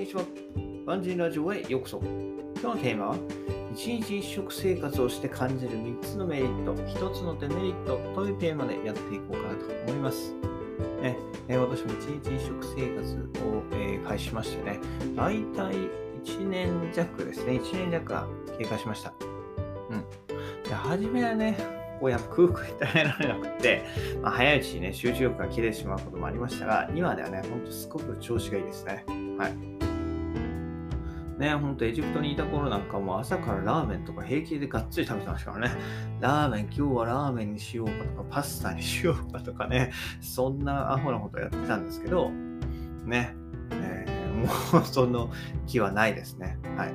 にちは。バンジーラジオへようこそ。今日のテーマは、一日一食生活をして感じる3つのメリット、1つのデメリットというテーマでやっていこうかなと思います。ねえ私も一日一食生活を、えー、開始しましてね、大体1年弱ですね、1年弱が経過しました。うん。で初めはね、こうやっぱ空腹に耐えられなくて、まあ、早いうちにね、集中力が切れてしまうこともありましたが、今ではね、ほんとすごく調子がいいですね。はい。ね、ほんとエジプトにいた頃なんかも朝からラーメンとか平気でがっつり食べてましたからね。ラーメン、今日はラーメンにしようかとか、パスタにしようかとかね、そんなアホなことやってたんですけど、ね、えー、もうその気はないですね。はい。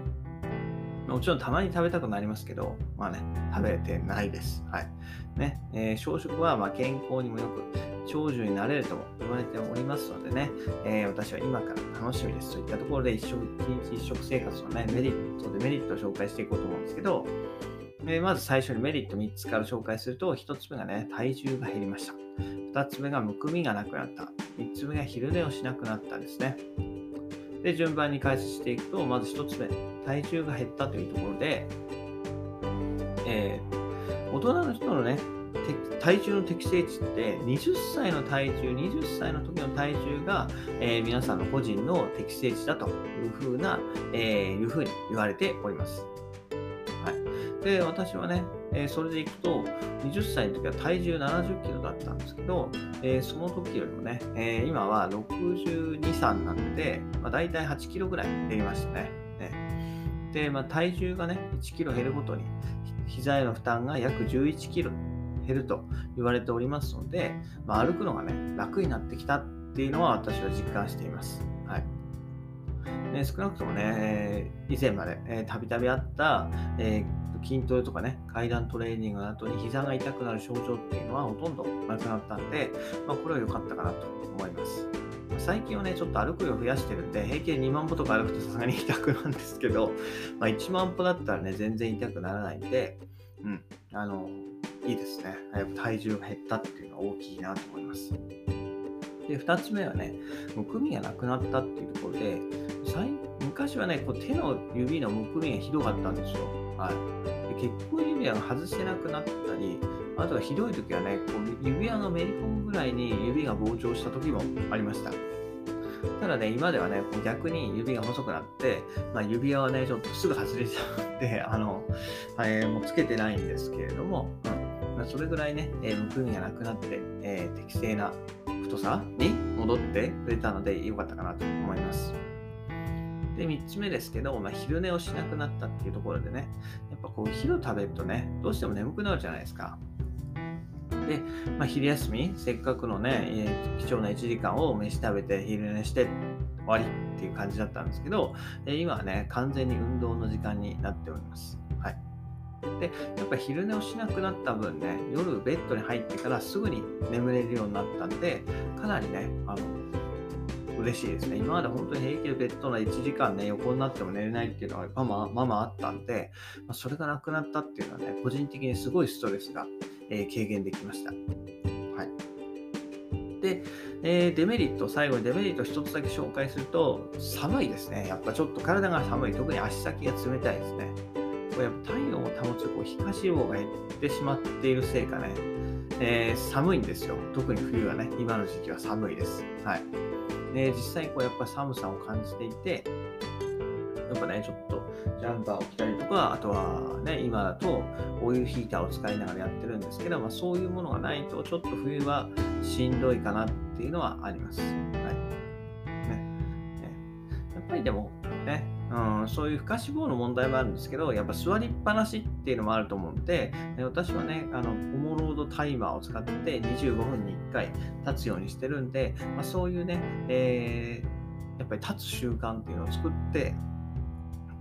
もちろんたまに食べたくなりますけど、まあね、食べてないです。はい。ね、えー、小食はま健康にもよく、長寿になれるとも言われておりますのでね、えー、私は今から楽しみですといったところで一食、一日一食生活のね、メリット、デメリットを紹介していこうと思うんですけど、えー、まず最初にメリット3つから紹介すると、1つ目がね、体重が減りました。2つ目がむくみがなくなった。3つ目が昼寝をしなくなったですね。で、順番に解説していくと、まず1つ目、体重が減ったというところで、えー、大人の人のね、体重の適正値って20歳の体重、20歳の時の体重が、えー、皆さんの個人の適正値だというふうな、えー、いうふうに言われております。はい。で、私はね、えー、それでいくと、20歳の時は体重70キロだったんですけど、えー、その時よりもね、えー、今は62、3なので、まあ、大体8キロぐらい減りましたね。ねで、まあ、体重がね、1キロ減るごとに、膝への負担が約11キロ減ると言われておりますので、まあ、歩くのがね、楽になってきたっていうのは私は実感しています。はい。ね、少なくともね、以前までたびたびあった、えー、筋トレとかね、階段トレーニングの後に膝が痛くなる症状っていうのはほとんどなくなったんで、まあ、これは良かったかなと思います。最近はね、ちょっと歩く量増やしてるんで、平均2万歩とか歩くとさすがに痛くなんですけど、まあ、1万歩だったらね、全然痛くならないんで、うん、あの、いいですね。やっぱ体重が減ったっていうのは大きいなと思います。で、2つ目はね、むくみがなくなったっていうところで、昔はね、こう手の指のむくみがひどかったんですよ。はい、で結婚指輪が外せなくなったり、あとはひどい時はね、こう指輪がめり込むぐらいに指が膨張した時もありました。ただね、今ではね、こう逆に指が細くなって、まあ、指輪はね、ちょっとすぐ外れちゃうんで、あの、えー、もうつけてないんですけれども、うんま、それぐらいね、えー、むくみがなくなって、えー、適正な太さに戻ってくれたので、良かったかなと思います。で、3つ目ですけど、まあ、昼寝をしなくなったっていうところでね、やっぱこう、昼食べるとね、どうしても眠くなるじゃないですか。で、まあ、昼休み、せっかくのね、え、貴重な1時間を飯食べて昼寝して終わりっていう感じだったんですけど、え、今はね、完全に運動の時間になっております。で、やっぱ昼寝をしなくなった分ね、夜ベッドに入ってからすぐに眠れるようになったんで、かなりね、あの、嬉しいですね。今まで本当に平気でベッドの1時間ね、横になっても寝れないっていうのがままままあったんで、まあ、それがなくなったっていうのはね、個人的にすごいストレスが、えー、軽減できました。はい。で、えー、デメリット、最後にデメリット1つだけ紹介すると、寒いですね。やっぱちょっと体が寒い。特に足先が冷たいですね。これやっぱ体温を保つこう皮下脂肪が減ってしまっているせいかね、えー、寒いんですよ。特に冬はね、今の時期は寒いです。はい。で、実際こうやっぱ寒さを感じていて、やっぱね、ちょっとジャンパーを着たりとか、あとはね、今だとオイルヒーターを使いながらやってるんですけど、まあ、そういうものがないと、ちょっと冬はしんどいかなっていうのはあります。はい。ぱりでも、ね、うん、そういう不可脂肪の問題もあるんですけど、やっぱ座りっぱなしっていうのもあると思うんで、私はね、あの、ホモロードタイマーを使って25分に1回立つようにしてるんで、まあ、そういうね、えー、やっぱり立つ習慣っていうのを作って、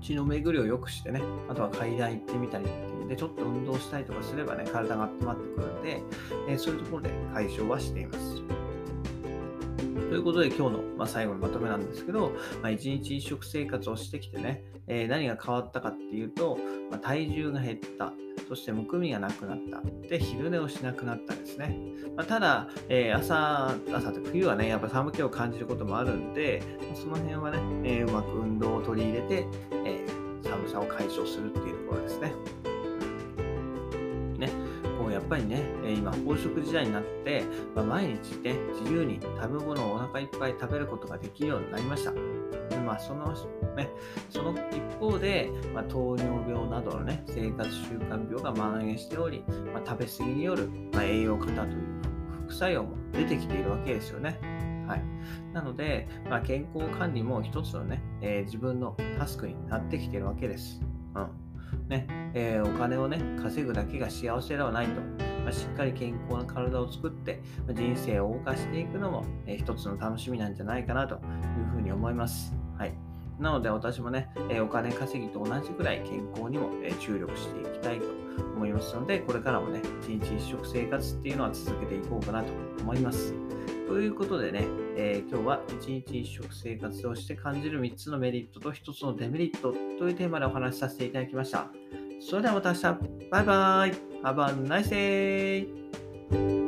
血の巡りを良くしてね、あとは階段行ってみたりっていうで、ちょっと運動したりとかすればね、体が温まってくるんで、えー、そういうところで解消はしています。ということで今日の、まあ、最後のまとめなんですけど、まあ、一日一食生活をしてきてね、えー、何が変わったかっていうと、まあ、体重が減った、そしてむくみがなくなった。で、昼寝をしなくなったですね。まあ、ただ、えー、朝、朝って冬はね、やっぱ寒気を感じることもあるんで、その辺はね、えー、うまく運動を取り入れて、えー、寒さを解消するっていうところですね。やっぱりね、今、飽食時代になって、まあ、毎日ね、自由に食べ物をお腹いっぱい食べることができるようになりました。でまあ、そのね、その一方で、まあ、糖尿病などのね、生活習慣病が蔓延しており、まあ、食べ過ぎによる、まあ、栄養過多という副作用も出てきているわけですよね。はい、なので、まあ、健康管理も一つのね、えー、自分のタスクになってきているわけです。うんねえー、お金をね、稼ぐだけが幸せではないと。まあ、しっかり健康な体を作って、まあ、人生を謳歌していくのも、えー、一つの楽しみなんじゃないかなというふうに思います。はい。なので私もね、えお金稼ぎと同じくらい健康にも、え注力していきたいと思いますので、これからもね、一日一食生活っていうのは続けていこうかなと思います。ということでね、えー、今日は一日一食生活をして感じる3つのメリットと1つのデメリットというテーマでお話しさせていただきました。それではまた明日、バイバイ !Have a nice day!